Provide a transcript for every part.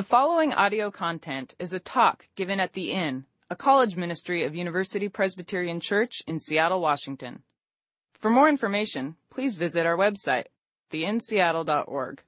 The following audio content is a talk given at The Inn, a college ministry of University Presbyterian Church in Seattle, Washington. For more information, please visit our website, theinnseattle.org.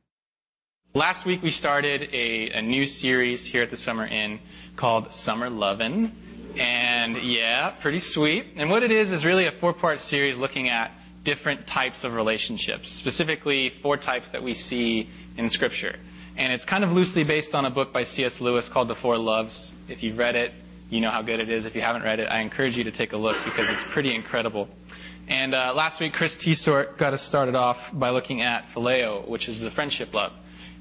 Last week we started a, a new series here at the Summer Inn called Summer Lovin'. And yeah, pretty sweet. And what it is is really a four part series looking at different types of relationships, specifically four types that we see in Scripture. And it's kind of loosely based on a book by C.S. Lewis called The Four Loves. If you've read it, you know how good it is. If you haven't read it, I encourage you to take a look because it's pretty incredible. And uh, last week, Chris Tsort got us started off by looking at phileo, which is the friendship love.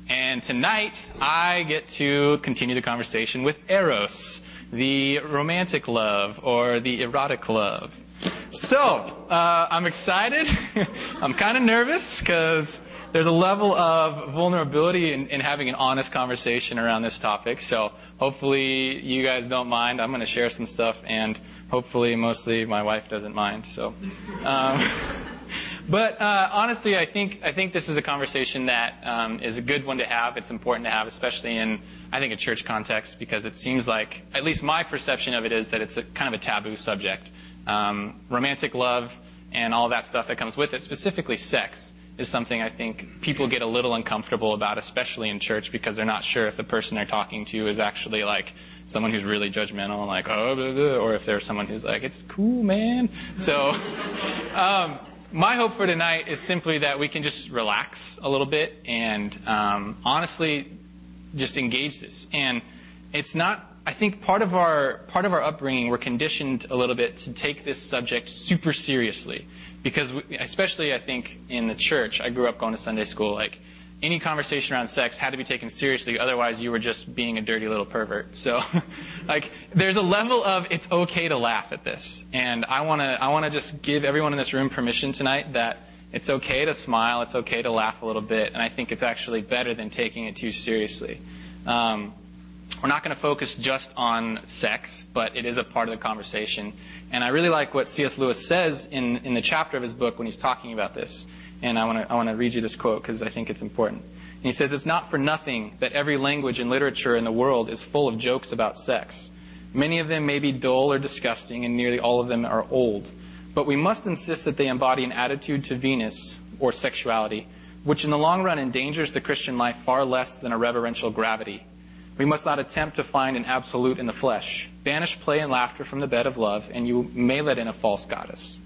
And tonight, I get to continue the conversation with eros, the romantic love or the erotic love. So, uh, I'm excited. I'm kind of nervous because there's a level of vulnerability in, in, having an honest conversation around this topic. So hopefully you guys don't mind. I'm going to share some stuff, and hopefully, mostly, my wife doesn't mind. So, um, but uh, honestly, I think I think this is a conversation that um, is a good one to have. It's important to have, especially in I think a church context, because it seems like at least my perception of it is that it's a kind of a taboo subject. Um, romantic love and all that stuff that comes with it, specifically sex is something I think people get a little uncomfortable about, especially in church, because they're not sure if the person they're talking to is actually like someone who's really judgmental and like, oh, blah, blah, or if they're someone who's like, it's cool, man. So, um, my hope for tonight is simply that we can just relax a little bit and um, honestly just engage this. And it's not. I think part of our part of our upbringing, we're conditioned a little bit to take this subject super seriously because we, especially I think in the church, I grew up going to Sunday school. Like any conversation around sex had to be taken seriously, otherwise you were just being a dirty little pervert. So, like, there's a level of it's okay to laugh at this, and I want to I want to just give everyone in this room permission tonight that it's okay to smile, it's okay to laugh a little bit, and I think it's actually better than taking it too seriously. Um, we're not going to focus just on sex, but it is a part of the conversation. And I really like what C.S. Lewis says in, in the chapter of his book when he's talking about this. And I want to I want to read you this quote because I think it's important. And he says, It's not for nothing that every language and literature in the world is full of jokes about sex. Many of them may be dull or disgusting, and nearly all of them are old. But we must insist that they embody an attitude to Venus, or sexuality, which in the long run endangers the Christian life far less than a reverential gravity. We must not attempt to find an absolute in the flesh. Banish play and laughter from the bed of love, and you may let in a false goddess.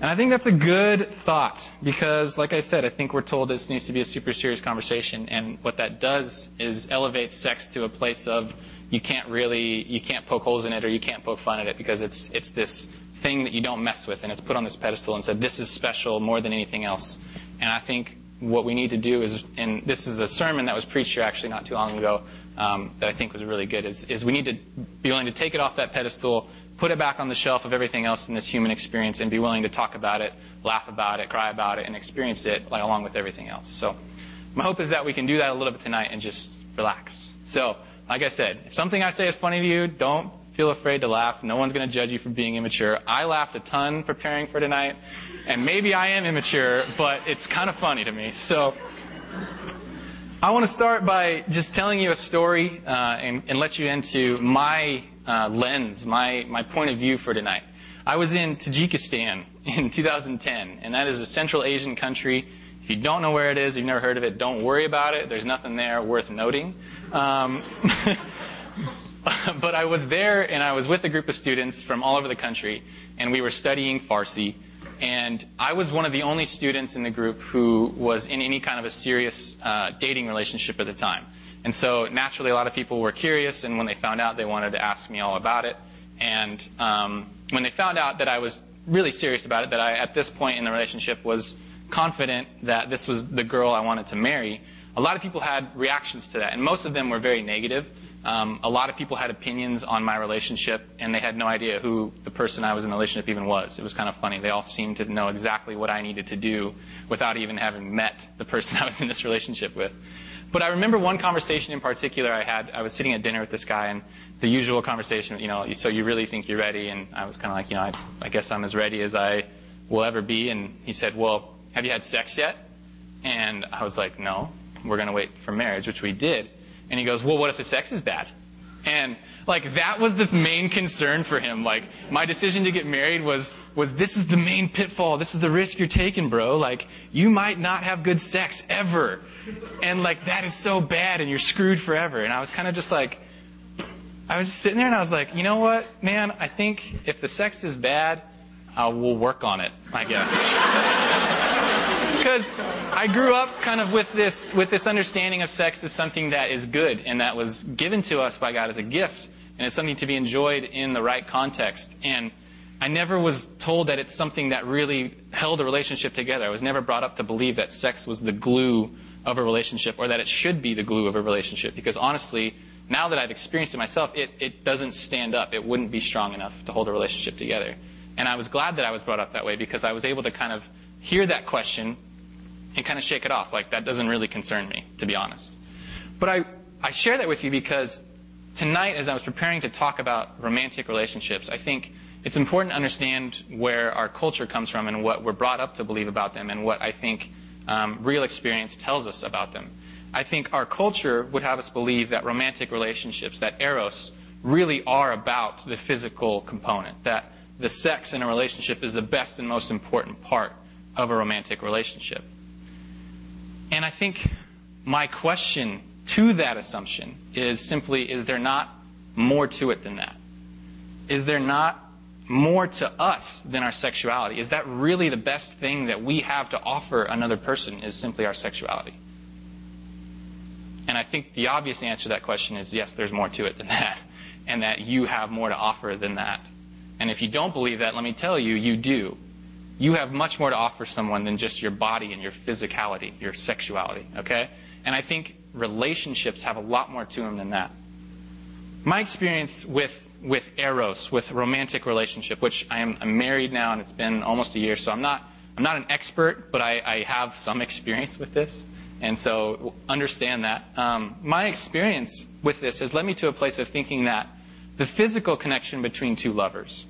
And I think that's a good thought because, like I said, I think we're told this needs to be a super serious conversation. And what that does is elevate sex to a place of you can't really, you can't poke holes in it or you can't poke fun at it because it's, it's this thing that you don't mess with and it's put on this pedestal and said, this is special more than anything else. And I think what we need to do is, and this is a sermon that was preached here actually not too long ago um, that I think was really good, is, is we need to be willing to take it off that pedestal put it back on the shelf of everything else in this human experience and be willing to talk about it, laugh about it, cry about it, and experience it like, along with everything else. So my hope is that we can do that a little bit tonight and just relax. So, like I said, if something I say is funny to you, don't feel afraid to laugh. No one's going to judge you for being immature. I laughed a ton preparing for tonight, and maybe I am immature, but it's kind of funny to me. So, I want to start by just telling you a story uh, and, and, let you into my uh, lens, my, my point of view for tonight. I was in Tajikistan in 2010, and that is a Central Asian country. If you don't know where it is, you've never heard of it, don't worry about it. There's nothing there worth noting. Um, but I was there, and I was with a group of students from all over the country, and we were studying Farsi. And I was one of the only students in the group who was in any kind of a serious uh, dating relationship at the time. And so naturally, a lot of people were curious, and when they found out, they wanted to ask me all about it. And um, when they found out that I was really serious about it, that I, at this point in the relationship, was confident that this was the girl I wanted to marry, a lot of people had reactions to that, and most of them were very negative. Um, a lot of people had opinions on my relationship, and they had no idea who the person I was in a relationship even was. It was kind of funny. They all seemed to know exactly what I needed to do without even having met the person I was in this relationship with. But I remember one conversation in particular I had. I was sitting at dinner with this guy, and the usual conversation, you know, so you really think you're ready? And I was kind of like, you know, I, I guess I'm as ready as I will ever be. And he said, well, have you had sex yet? And I was like, no, we're going to wait for marriage, which we did. And he goes, well, what if the sex is bad? And like that was the main concern for him. Like my decision to get married was was this is the main pitfall. This is the risk you're taking, bro. Like you might not have good sex ever. And like that is so bad and you're screwed forever. And I was kind of just like I was just sitting there and I was like, "You know what, man? I think if the sex is bad, uh, we'll work on it, I guess." because I grew up kind of with this with this understanding of sex as something that is good and that was given to us by God as a gift and it's something to be enjoyed in the right context. And I never was told that it's something that really held a relationship together. I was never brought up to believe that sex was the glue of a relationship or that it should be the glue of a relationship because honestly, now that I've experienced it myself, it, it doesn't stand up. It wouldn't be strong enough to hold a relationship together. And I was glad that I was brought up that way because I was able to kind of hear that question and kind of shake it off. Like, that doesn't really concern me, to be honest. But I, I share that with you because tonight, as I was preparing to talk about romantic relationships, I think it's important to understand where our culture comes from and what we're brought up to believe about them and what I think um, real experience tells us about them. I think our culture would have us believe that romantic relationships, that eros, really are about the physical component, that the sex in a relationship is the best and most important part of a romantic relationship. And I think my question to that assumption is simply, is there not more to it than that? Is there not more to us than our sexuality? Is that really the best thing that we have to offer another person is simply our sexuality? And I think the obvious answer to that question is yes, there's more to it than that. And that you have more to offer than that. And if you don't believe that, let me tell you, you do. You have much more to offer someone than just your body and your physicality, your sexuality, okay? And I think relationships have a lot more to them than that. My experience with with eros, with romantic relationship, which I am I'm married now and it's been almost a year, so I'm not I'm not an expert, but I, I have some experience with this, and so understand that. Um, my experience with this has led me to a place of thinking that the physical connection between two lovers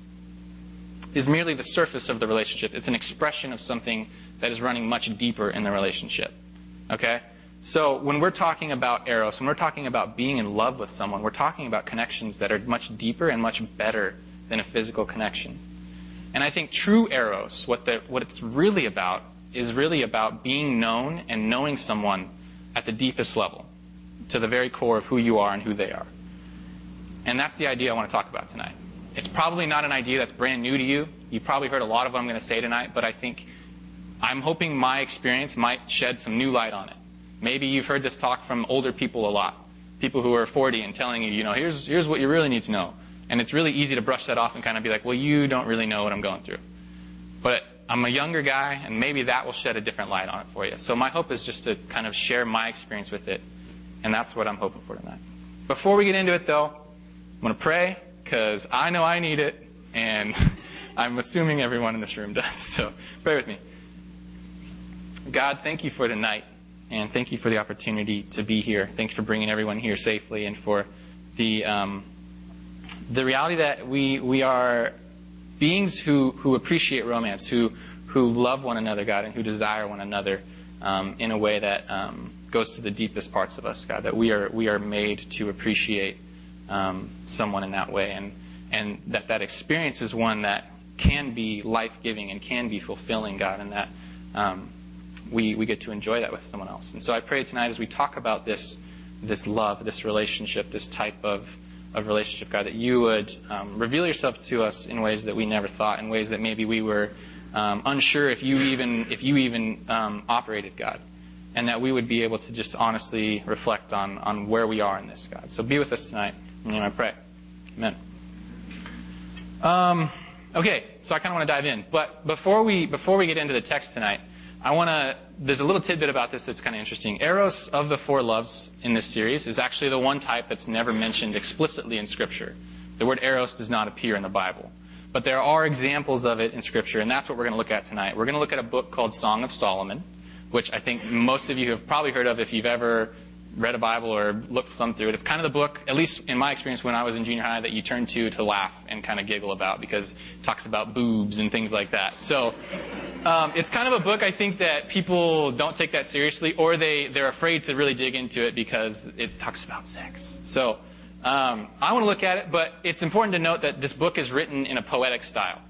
is merely the surface of the relationship. It's an expression of something that is running much deeper in the relationship. Okay? So when we're talking about eros, when we're talking about being in love with someone, we're talking about connections that are much deeper and much better than a physical connection. And I think true eros, what, the, what it's really about, is really about being known and knowing someone at the deepest level, to the very core of who you are and who they are. And that's the idea I want to talk about tonight. It's probably not an idea that's brand new to you. You've probably heard a lot of what I'm going to say tonight, but I think I'm hoping my experience might shed some new light on it. Maybe you've heard this talk from older people a lot. People who are 40 and telling you, you know, here's, here's what you really need to know. And it's really easy to brush that off and kind of be like, well, you don't really know what I'm going through. But I'm a younger guy, and maybe that will shed a different light on it for you. So my hope is just to kind of share my experience with it. And that's what I'm hoping for tonight. Before we get into it, though, I'm going to pray because I know I need it, and I'm assuming everyone in this room does. So pray with me. God, thank you for tonight. And thank you for the opportunity to be here. Thanks for bringing everyone here safely and for the, um, the reality that we, we are beings who, who appreciate romance, who, who love one another, God, and who desire one another um, in a way that um, goes to the deepest parts of us, God, that we are, we are made to appreciate um, someone in that way. And, and that that experience is one that can be life giving and can be fulfilling, God, and that um, we, we get to enjoy that with someone else. And so I pray tonight as we talk about this, this love, this relationship, this type of, of relationship, God, that you would um, reveal yourself to us in ways that we never thought, in ways that maybe we were um, unsure if you even, if you even um, operated, God. And that we would be able to just honestly reflect on, on where we are in this, God. So be with us tonight. In I pray. Amen. Um, okay, so I kind of want to dive in. But before we, before we get into the text tonight, I want to, there's a little tidbit about this that's kind of interesting. Eros of the four loves in this series is actually the one type that's never mentioned explicitly in Scripture. The word Eros does not appear in the Bible. But there are examples of it in Scripture, and that's what we're going to look at tonight. We're going to look at a book called Song of Solomon, which I think most of you have probably heard of if you've ever read a Bible or looked some through it. It's kind of the book, at least in my experience when I was in junior high, that you turn to to laugh and kind of giggle about because it talks about boobs and things like that. So um, it's kind of a book I think that people don't take that seriously, or they they're afraid to really dig into it because it talks about sex. So um, I want to look at it, but it's important to note that this book is written in a poetic style.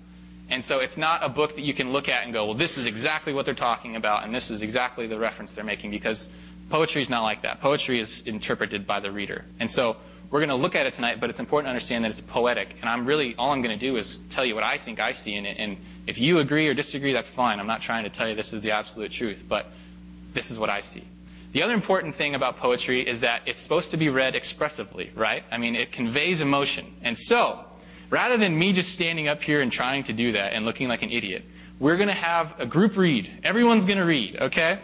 And so it's not a book that you can look at and go, well, this is exactly what they're talking about, and this is exactly the reference they're making, because poetry is not like that. Poetry is interpreted by the reader. And so we're going to look at it tonight, but it's important to understand that it's poetic. And I'm really, all I'm going to do is tell you what I think I see in it. And if you agree or disagree, that's fine. I'm not trying to tell you this is the absolute truth, but this is what I see. The other important thing about poetry is that it's supposed to be read expressively, right? I mean, it conveys emotion. And so, Rather than me just standing up here and trying to do that and looking like an idiot, we're going to have a group read. Everyone's going to read, okay?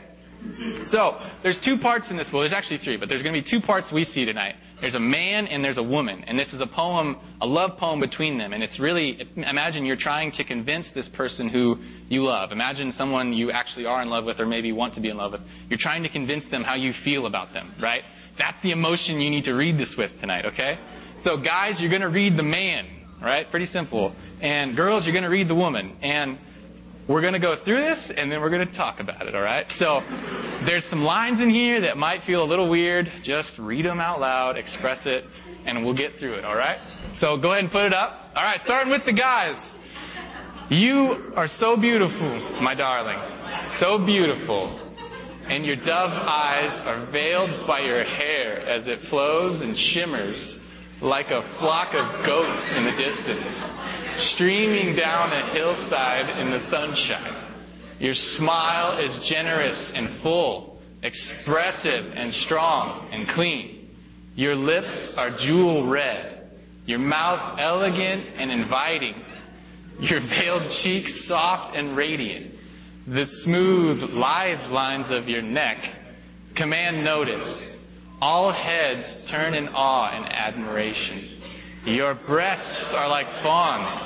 So, there's two parts in this book. There's actually three, but there's going to be two parts we see tonight. There's a man and there's a woman. And this is a poem, a love poem between them. And it's really, imagine you're trying to convince this person who you love. Imagine someone you actually are in love with or maybe want to be in love with. You're trying to convince them how you feel about them, right? That's the emotion you need to read this with tonight, okay? So guys, you're going to read the man. Right? Pretty simple. And girls, you're going to read the woman. And we're going to go through this and then we're going to talk about it, all right? So there's some lines in here that might feel a little weird. Just read them out loud, express it, and we'll get through it, all right? So go ahead and put it up. All right, starting with the guys. You are so beautiful, my darling. So beautiful. And your dove eyes are veiled by your hair as it flows and shimmers like a flock of goats in the distance, streaming down a hillside in the sunshine. Your smile is generous and full, expressive and strong and clean. Your lips are jewel red, your mouth elegant and inviting, your veiled cheeks soft and radiant. The smooth, lithe lines of your neck command notice all heads turn in awe and admiration. Your breasts are like fawns,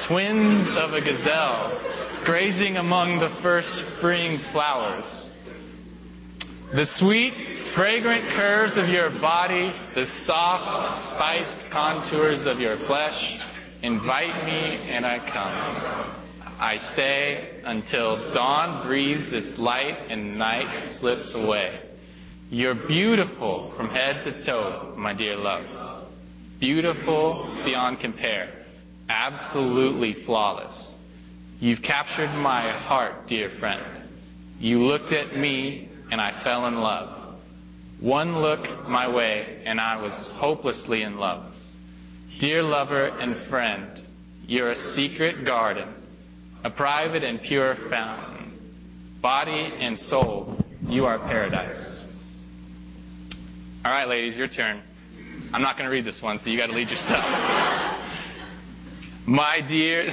twins of a gazelle, grazing among the first spring flowers. The sweet, fragrant curves of your body, the soft, spiced contours of your flesh invite me and I come. I stay until dawn breathes its light and night slips away. You're beautiful from head to toe, my dear love. Beautiful beyond compare. Absolutely flawless. You've captured my heart, dear friend. You looked at me and I fell in love. One look my way and I was hopelessly in love. Dear lover and friend, you're a secret garden, a private and pure fountain. Body and soul, you are paradise. All right, ladies, your turn. I'm not going to read this one, so you got to lead yourself. My dear.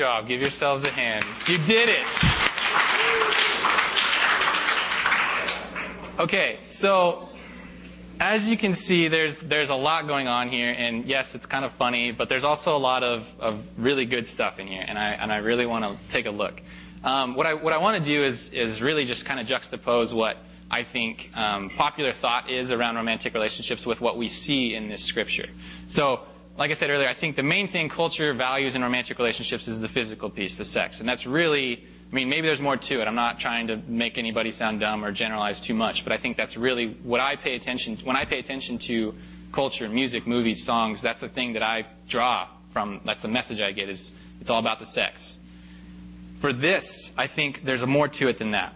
Job. Give yourselves a hand. You did it. Okay, so as you can see, there's there's a lot going on here, and yes, it's kind of funny, but there's also a lot of, of really good stuff in here, and I and I really want to take a look. Um, what I what I want to do is is really just kind of juxtapose what I think um, popular thought is around romantic relationships with what we see in this scripture. So like I said earlier, I think the main thing culture values in romantic relationships is the physical piece, the sex. And that's really, I mean, maybe there's more to it. I'm not trying to make anybody sound dumb or generalize too much, but I think that's really what I pay attention when I pay attention to culture, music, movies, songs, that's the thing that I draw from, that's the message I get is it's all about the sex. For this, I think there's more to it than that.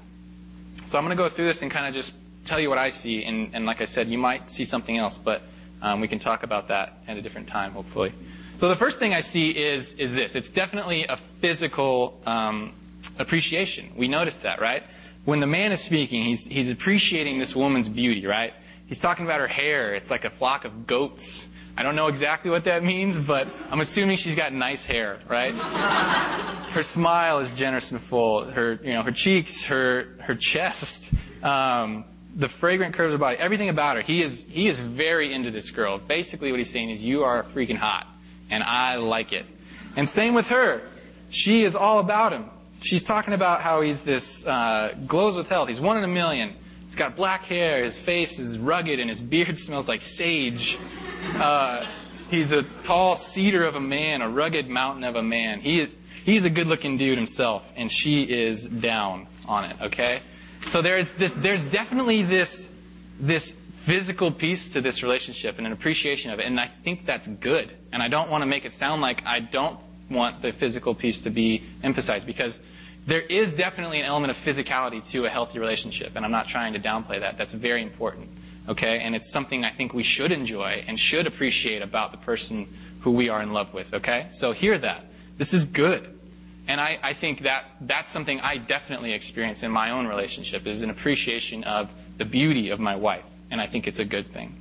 So I'm going to go through this and kind of just tell you what I see, and, and like I said, you might see something else, but um, we can talk about that at a different time, hopefully. So the first thing I see is is this. It's definitely a physical um, appreciation. We notice that, right? When the man is speaking, he's he's appreciating this woman's beauty, right? He's talking about her hair. It's like a flock of goats. I don't know exactly what that means, but I'm assuming she's got nice hair, right? her smile is generous and full. Her, you know, her cheeks, her her chest, um, the fragrant curves of her body, everything about her. He is he is very into this girl. Basically, what he's saying is, you are freaking hot, and I like it. And same with her. She is all about him. She's talking about how he's this uh, glows with health. He's one in a million. He's got black hair. His face is rugged, and his beard smells like sage. Uh, he's a tall cedar of a man, a rugged mountain of a man. He he's a good-looking dude himself, and she is down on it. Okay, so there's this. There's definitely this this physical piece to this relationship and an appreciation of it, and I think that's good. And I don't want to make it sound like I don't want the physical piece to be emphasized because there is definitely an element of physicality to a healthy relationship, and I'm not trying to downplay that. That's very important. Okay? And it's something I think we should enjoy and should appreciate about the person who we are in love with. Okay? So hear that. This is good. And I, I think that that's something I definitely experience in my own relationship is an appreciation of the beauty of my wife. And I think it's a good thing.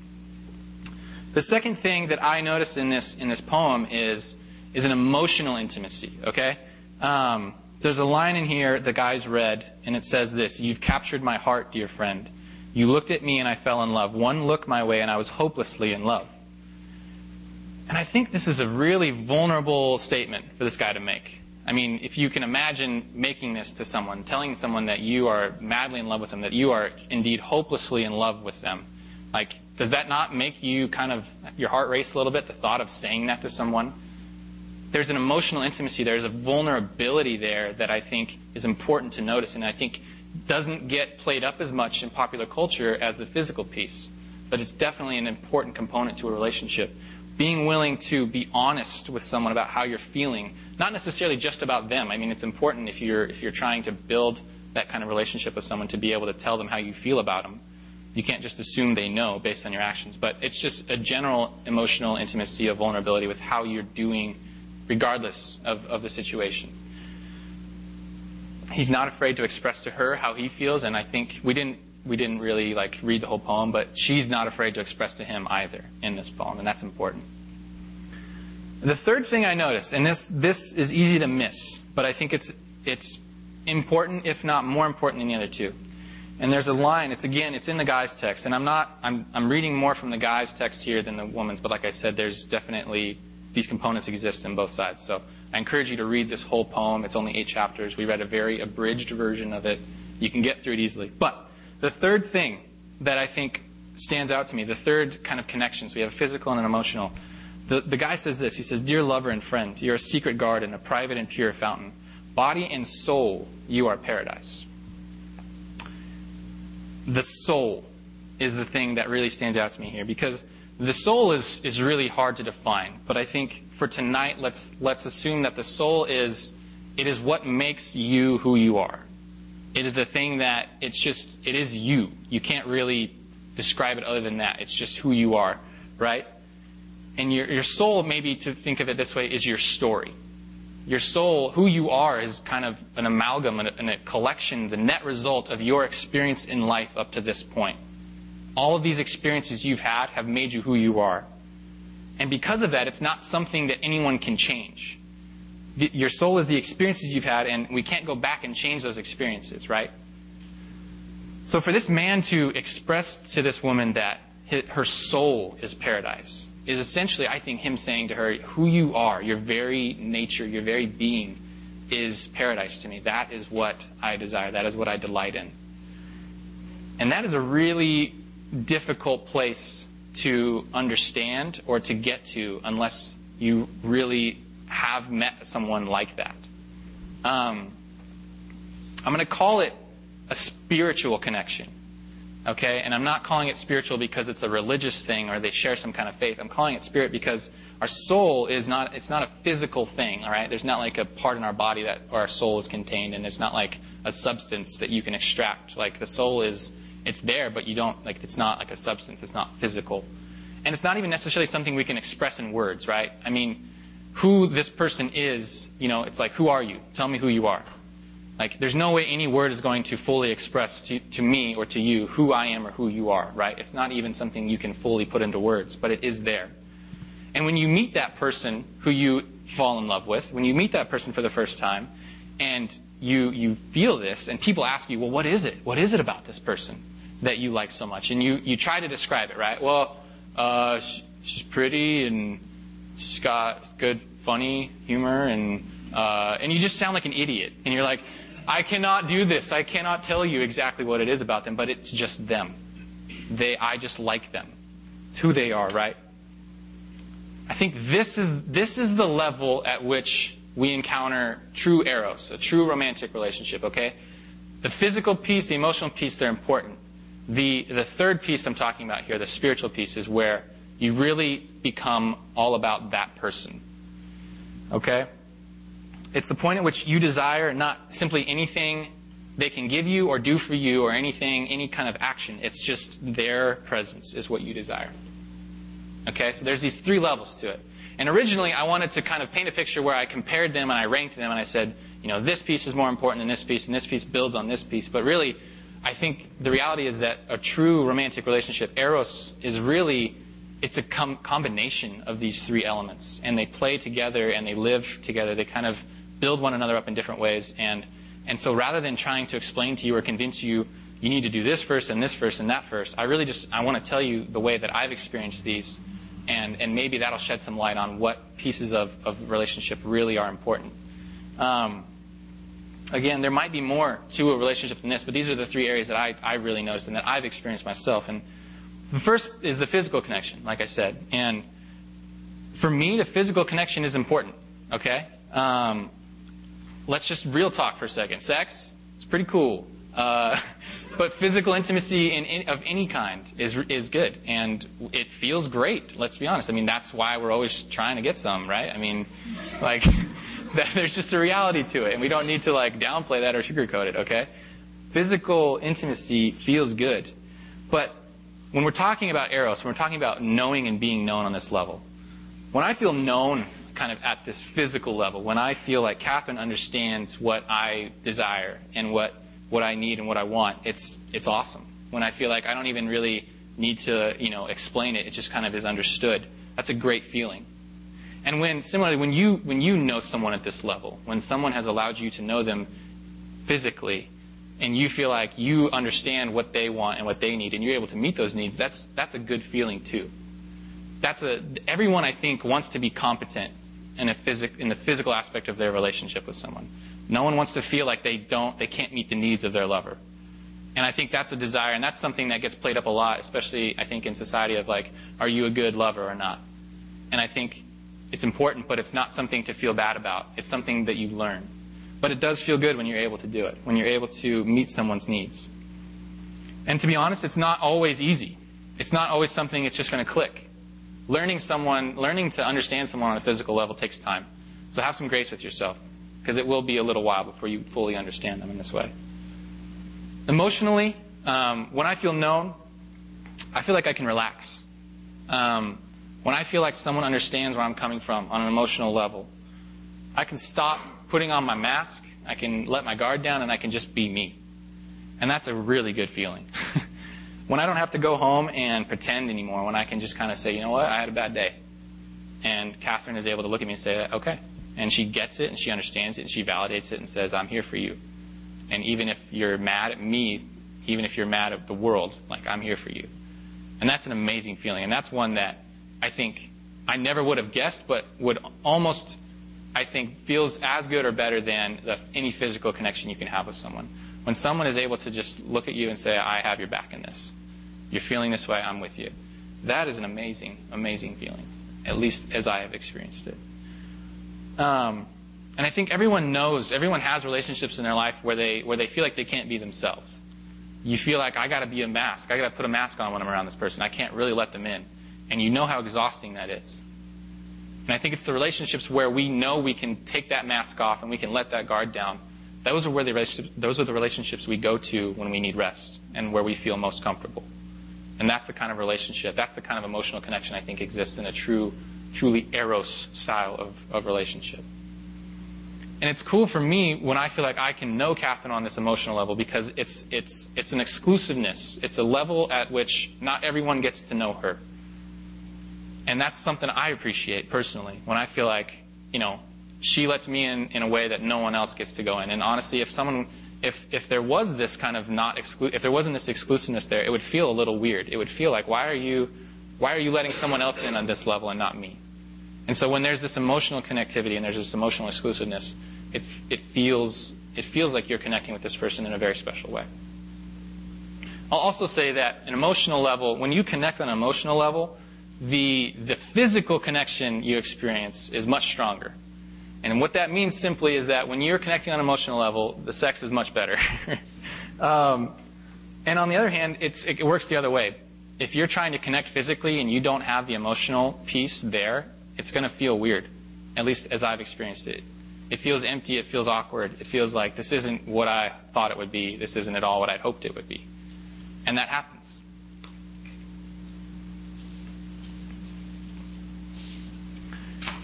The second thing that I notice in this in this poem is is an emotional intimacy. Okay, um, there's a line in here the guy's read, and it says this You've captured my heart, dear friend. You looked at me and I fell in love. One look my way and I was hopelessly in love. And I think this is a really vulnerable statement for this guy to make. I mean, if you can imagine making this to someone, telling someone that you are madly in love with them, that you are indeed hopelessly in love with them, like, does that not make you kind of, your heart race a little bit, the thought of saying that to someone? there's an emotional intimacy, there's a vulnerability there that I think is important to notice and I think doesn't get played up as much in popular culture as the physical piece. But it's definitely an important component to a relationship. Being willing to be honest with someone about how you're feeling, not necessarily just about them. I mean, it's important if you're, if you're trying to build that kind of relationship with someone to be able to tell them how you feel about them. You can't just assume they know based on your actions, but it's just a general emotional intimacy of vulnerability with how you're doing regardless of, of the situation. He's not afraid to express to her how he feels, and I think we didn't we didn't really like read the whole poem, but she's not afraid to express to him either in this poem, and that's important. The third thing I noticed, and this this is easy to miss, but I think it's it's important, if not more important than the other two. And there's a line, it's again, it's in the guy's text, and I'm not I'm I'm reading more from the guy's text here than the woman's, but like I said, there's definitely these components exist in both sides. So I encourage you to read this whole poem. It's only eight chapters. We read a very abridged version of it. You can get through it easily. But the third thing that I think stands out to me, the third kind of connection, so we have a physical and an emotional. The, the guy says this. He says, Dear lover and friend, you're a secret garden, a private and pure fountain. Body and soul, you are paradise. The soul is the thing that really stands out to me here because the soul is, is really hard to define, but I think for tonight, let's, let's assume that the soul is, it is what makes you who you are. It is the thing that, it's just, it is you. You can't really describe it other than that. It's just who you are, right? And your, your soul, maybe to think of it this way, is your story. Your soul, who you are, is kind of an amalgam and a, a collection, the net result of your experience in life up to this point. All of these experiences you've had have made you who you are. And because of that, it's not something that anyone can change. Your soul is the experiences you've had, and we can't go back and change those experiences, right? So for this man to express to this woman that her soul is paradise is essentially, I think, him saying to her, who you are, your very nature, your very being is paradise to me. That is what I desire. That is what I delight in. And that is a really difficult place to understand or to get to unless you really have met someone like that. Um, I'm going to call it a spiritual connection. Okay? And I'm not calling it spiritual because it's a religious thing or they share some kind of faith. I'm calling it spirit because our soul is not, it's not a physical thing, alright? There's not like a part in our body that our soul is contained and it's not like a substance that you can extract. Like the soul is, it's there, but you don't, like, it's not like a substance. It's not physical. And it's not even necessarily something we can express in words, right? I mean, who this person is, you know, it's like, who are you? Tell me who you are. Like, there's no way any word is going to fully express to, to me or to you who I am or who you are, right? It's not even something you can fully put into words, but it is there. And when you meet that person who you fall in love with, when you meet that person for the first time, and you, you feel this, and people ask you, well, what is it? What is it about this person that you like so much? And you, you try to describe it, right? Well, uh, she, she's pretty, and she's got good, funny humor, and, uh, and you just sound like an idiot. And you're like, I cannot do this. I cannot tell you exactly what it is about them, but it's just them. They, I just like them. It's who they are, right? I think this is, this is the level at which we encounter true eros, a true romantic relationship, okay? The physical piece, the emotional piece, they're important. The, the third piece I'm talking about here, the spiritual piece, is where you really become all about that person. Okay? It's the point at which you desire not simply anything they can give you or do for you or anything, any kind of action. It's just their presence is what you desire. Okay, so there's these three levels to it. And originally I wanted to kind of paint a picture where I compared them and I ranked them and I said, you know, this piece is more important than this piece and this piece builds on this piece. But really, I think the reality is that a true romantic relationship, eros, is really it's a com- combination of these three elements, and they play together and they live together. They kind of build one another up in different ways. And, and so rather than trying to explain to you or convince you, you need to do this first and this first and that first, I really just, I want to tell you the way that I've experienced these. And, and maybe that'll shed some light on what pieces of, of relationship really are important. Um, again, there might be more to a relationship than this, but these are the three areas that I, I really noticed and that I've experienced myself. And the first is the physical connection, like I said. And for me, the physical connection is important, okay? Um, let's just real talk for a second. Sex is pretty cool. Uh, but physical intimacy in, in, of any kind is is good, and it feels great. Let's be honest. I mean, that's why we're always trying to get some, right? I mean, like, there's just a reality to it, and we don't need to like downplay that or sugarcoat it. Okay? Physical intimacy feels good, but when we're talking about eros, when we're talking about knowing and being known on this level, when I feel known kind of at this physical level, when I feel like Catherine understands what I desire and what, what I need and what I want, it's, it's awesome. When I feel like I don't even really need to, you know, explain it, it just kind of is understood. That's a great feeling. And when, similarly, when you, when you know someone at this level, when someone has allowed you to know them physically, and you feel like you understand what they want and what they need, and you're able to meet those needs, that's, that's a good feeling too. That's a, everyone I think wants to be competent in, a physic, in the physical aspect of their relationship with someone. No one wants to feel like they don't, they can't meet the needs of their lover. And I think that's a desire, and that's something that gets played up a lot, especially I think in society of like, are you a good lover or not? And I think it's important, but it's not something to feel bad about. It's something that you learn. But it does feel good when you're able to do it, when you're able to meet someone's needs. And to be honest, it's not always easy. It's not always something it's just going to click learning someone, learning to understand someone on a physical level takes time. So have some grace with yourself, because it will be a little while before you fully understand them in this way. Emotionally, um, when I feel known, I feel like I can relax. Um, when I feel like someone understands where I'm coming from on an emotional level, I can stop putting on my mask, I can let my guard down, and I can just be me. And that's a really good feeling. when I don't have to go home and pretend anymore, when I can just kind of say, you know what, I had a bad day. And Catherine is able to look at me and say, okay. And she gets it and she understands it and she validates it and says, I'm here for you. And even if you're mad at me, even if you're mad at the world, like, I'm here for you. And that's an amazing feeling. And that's one that I think I never would have guessed, but would almost, I think, feels as good or better than the, any physical connection you can have with someone. When someone is able to just look at you and say, I have your back in this. You're feeling this way, I'm with you. That is an amazing, amazing feeling, at least as I have experienced it. Um, and I think everyone knows, everyone has relationships in their life where they where they feel like they can't be themselves. You feel like I got to be a mask. I got to put a mask on when I'm around this person. I can't really let them in, and you know how exhausting that is. And I think it's the relationships where we know we can take that mask off and we can let that guard down. Those are where the those are the relationships we go to when we need rest and where we feel most comfortable. And that's the kind of relationship, that's the kind of emotional connection I think exists in a true, truly eros style of, of relationship. And it's cool for me when I feel like I can know Catherine on this emotional level because it's, it's, it's an exclusiveness. It's a level at which not everyone gets to know her. And that's something I appreciate personally when I feel like, you know, she lets me in in a way that no one else gets to go in. And honestly, if someone, if, if there was this kind of not exclu- if there wasn't this exclusiveness there, it would feel a little weird. It would feel like, why are you, why are you letting someone else in on this level and not me? And so when there's this emotional connectivity and there's this emotional exclusiveness, it, it feels, it feels like you're connecting with this person in a very special way. I'll also say that an emotional level, when you connect on an emotional level, the, the physical connection you experience is much stronger. And what that means simply is that when you're connecting on an emotional level, the sex is much better. um, and on the other hand, it works the other way. If you're trying to connect physically and you don't have the emotional piece there, it's going to feel weird. At least as I've experienced it. It feels empty. It feels awkward. It feels like this isn't what I thought it would be. This isn't at all what I'd hoped it would be. And that happens.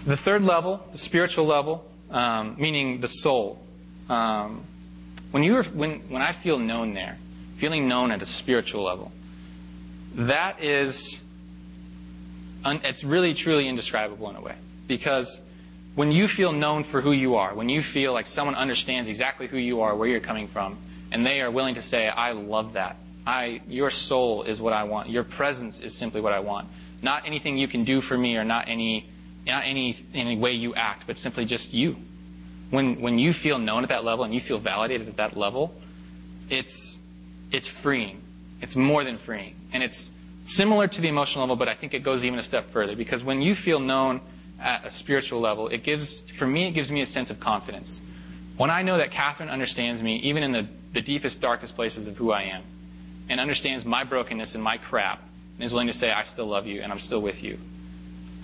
The third level, the spiritual level, um, meaning the soul. Um, when you when when I feel known there, feeling known at a spiritual level, that is, un, it's really truly indescribable in a way because when you feel known for who you are, when you feel like someone understands exactly who you are, where you're coming from, and they are willing to say, "I love that. I your soul is what I want. Your presence is simply what I want. Not anything you can do for me or not any not any, any way you act, but simply just you. When, when you feel known at that level and you feel validated at that level, it's, it's freeing. It's more than freeing. And it's similar to the emotional level, but I think it goes even a step further because when you feel known at a spiritual level, it gives, for me, it gives me a sense of confidence. When I know that Catherine understands me, even in the, the deepest, darkest places of who I am, and understands my brokenness and my crap, and is willing to say, I still love you and I'm still with you,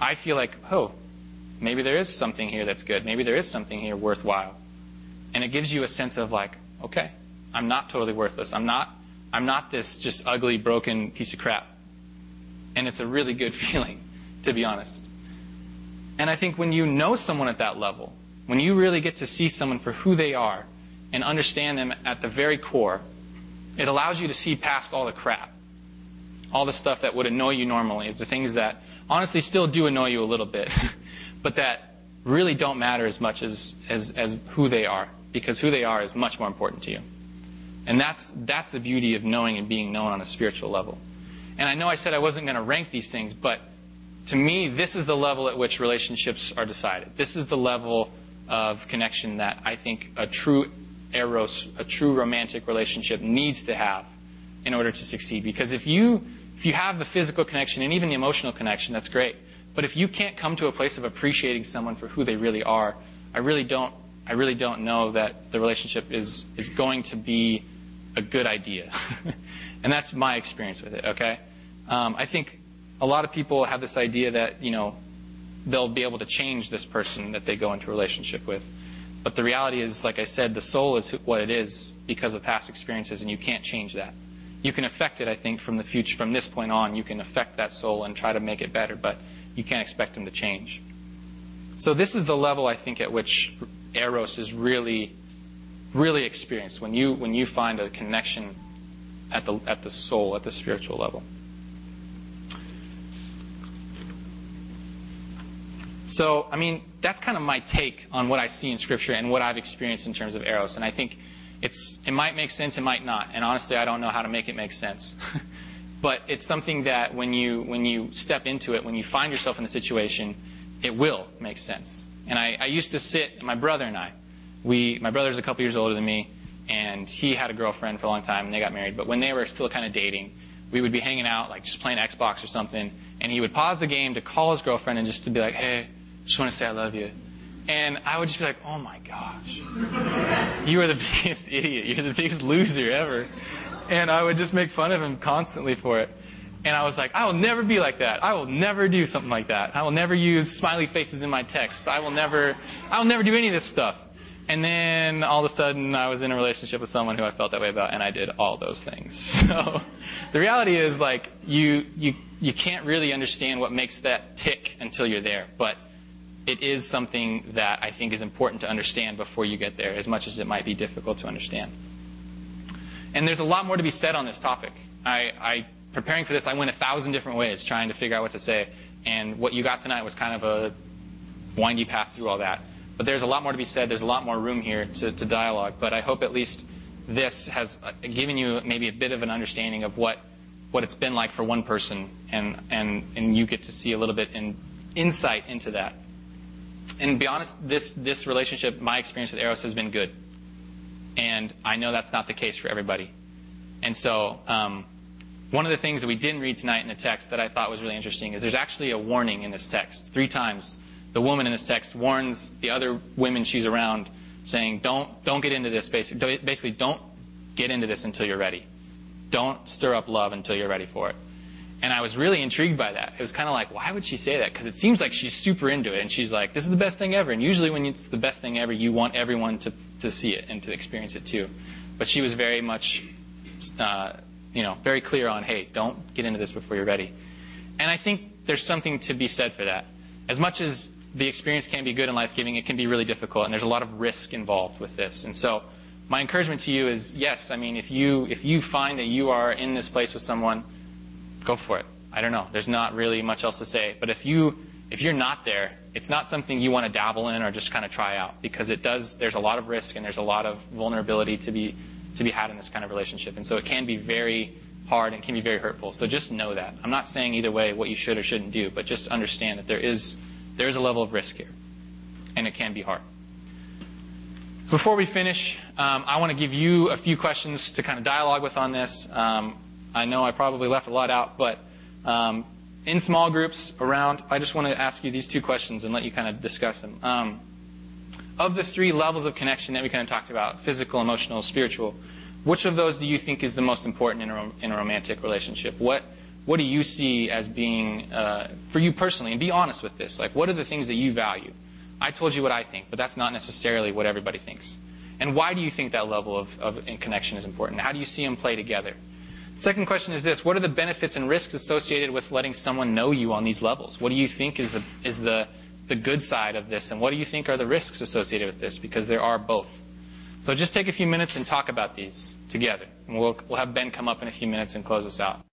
I feel like, oh, maybe there is something here that's good. Maybe there is something here worthwhile. And it gives you a sense of like, okay, I'm not totally worthless. I'm not, I'm not this just ugly, broken piece of crap. And it's a really good feeling, to be honest. And I think when you know someone at that level, when you really get to see someone for who they are and understand them at the very core, it allows you to see past all the crap. All the stuff that would annoy you normally, the things that honestly still do annoy you a little bit, but that really don't matter as much as, as, as who they are, because who they are is much more important to you. And that's, that's the beauty of knowing and being known on a spiritual level. And I know I said I wasn't going to rank these things, but to me, this is the level at which relationships are decided. This is the level of connection that I think a true eros, a true romantic relationship needs to have in order to succeed. Because if you if you have the physical connection and even the emotional connection, that's great. But if you can't come to a place of appreciating someone for who they really are, I really don't I really don't know that the relationship is is going to be a good idea. and that's my experience with it, okay? Um, I think a lot of people have this idea that, you know, they'll be able to change this person that they go into a relationship with. But the reality is, like I said, the soul is what it is because of past experiences, and you can't change that you can affect it, I think, from the future, from this point on, you can affect that soul and try to make it better, but you can't expect them to change. So this is the level, I think, at which eros is really, really experienced when you when you find a connection at the at the soul, at the spiritual level. So, I mean, that's kind of my take on what I see in Scripture and what I've experienced in terms of eros. And I think it's, it might make sense, it might not. And honestly, I don't know how to make it make sense. but it's something that when you, when you step into it, when you find yourself in the situation, it will make sense. And I, I used to sit, my brother and I, we, my brother's a couple years older than me, and he had a girlfriend for a long time, and they got married. But when they were still kind of dating, we would be hanging out, like just playing Xbox or something, and he would pause the game to call his girlfriend and just to be like, hey, just want to say I love you. And I would just be like, oh my gosh, you are the biggest idiot. You're the biggest loser ever. And I would just make fun of him constantly for it. And I was like, I will never be like that. I will never do something like that. I will never use smiley faces in my texts. I will never, I will never do any of this stuff. And then all of a sudden I was in a relationship with someone who I felt that way about and I did all those things. So the reality is like you, you, you can't really understand what makes that tick until you're there. But it is something that I think is important to understand before you get there, as much as it might be difficult to understand. And there's a lot more to be said on this topic. I, I preparing for this, I went a thousand different ways trying to figure out what to say. And what you got tonight was kind of a windy path through all that. But there's a lot more to be said. There's a lot more room here to, to dialogue. But I hope at least this has uh, given you maybe a bit of an understanding of what what it's been like for one person, and and and you get to see a little bit in insight into that. And to be honest, this this relationship, my experience with Eros has been good, and I know that's not the case for everybody. And so, um, one of the things that we didn't read tonight in the text that I thought was really interesting is there's actually a warning in this text three times the woman in this text warns the other women she's around, saying, "Don't don't get into this. Basically, basically, don't get into this until you're ready. Don't stir up love until you're ready for it." And I was really intrigued by that. It was kind of like, why would she say that? Because it seems like she's super into it, and she's like, "This is the best thing ever." And usually, when it's the best thing ever, you want everyone to to see it and to experience it too. But she was very much, uh, you know, very clear on, "Hey, don't get into this before you're ready." And I think there's something to be said for that. As much as the experience can be good and life giving, it can be really difficult, and there's a lot of risk involved with this. And so, my encouragement to you is yes, I mean, if you, if you find that you are in this place with someone, go for it. I don't know. There's not really much else to say. But if you, if you're not there, it's not something you want to dabble in or just kind of try out because it does, there's a lot of risk and there's a lot of vulnerability to be, to be had in this kind of relationship. And so it can be very hard and can be very hurtful. So just know that. I'm not saying either way what you should or shouldn't do, but just understand that there is there is a level of risk here, and it can be hard. Before we finish, um, I want to give you a few questions to kind of dialogue with on this. Um, I know I probably left a lot out, but um, in small groups around, I just want to ask you these two questions and let you kind of discuss them. Um, of the three levels of connection that we kind of talked about physical, emotional, spiritual which of those do you think is the most important in a, in a romantic relationship? What what do you see as being uh, for you personally? And be honest with this. Like, what are the things that you value? I told you what I think, but that's not necessarily what everybody thinks. And why do you think that level of, of connection is important? How do you see them play together? Second question is this: What are the benefits and risks associated with letting someone know you on these levels? What do you think is the is the the good side of this, and what do you think are the risks associated with this? Because there are both. So just take a few minutes and talk about these together. And we'll, we'll have Ben come up in a few minutes and close us out.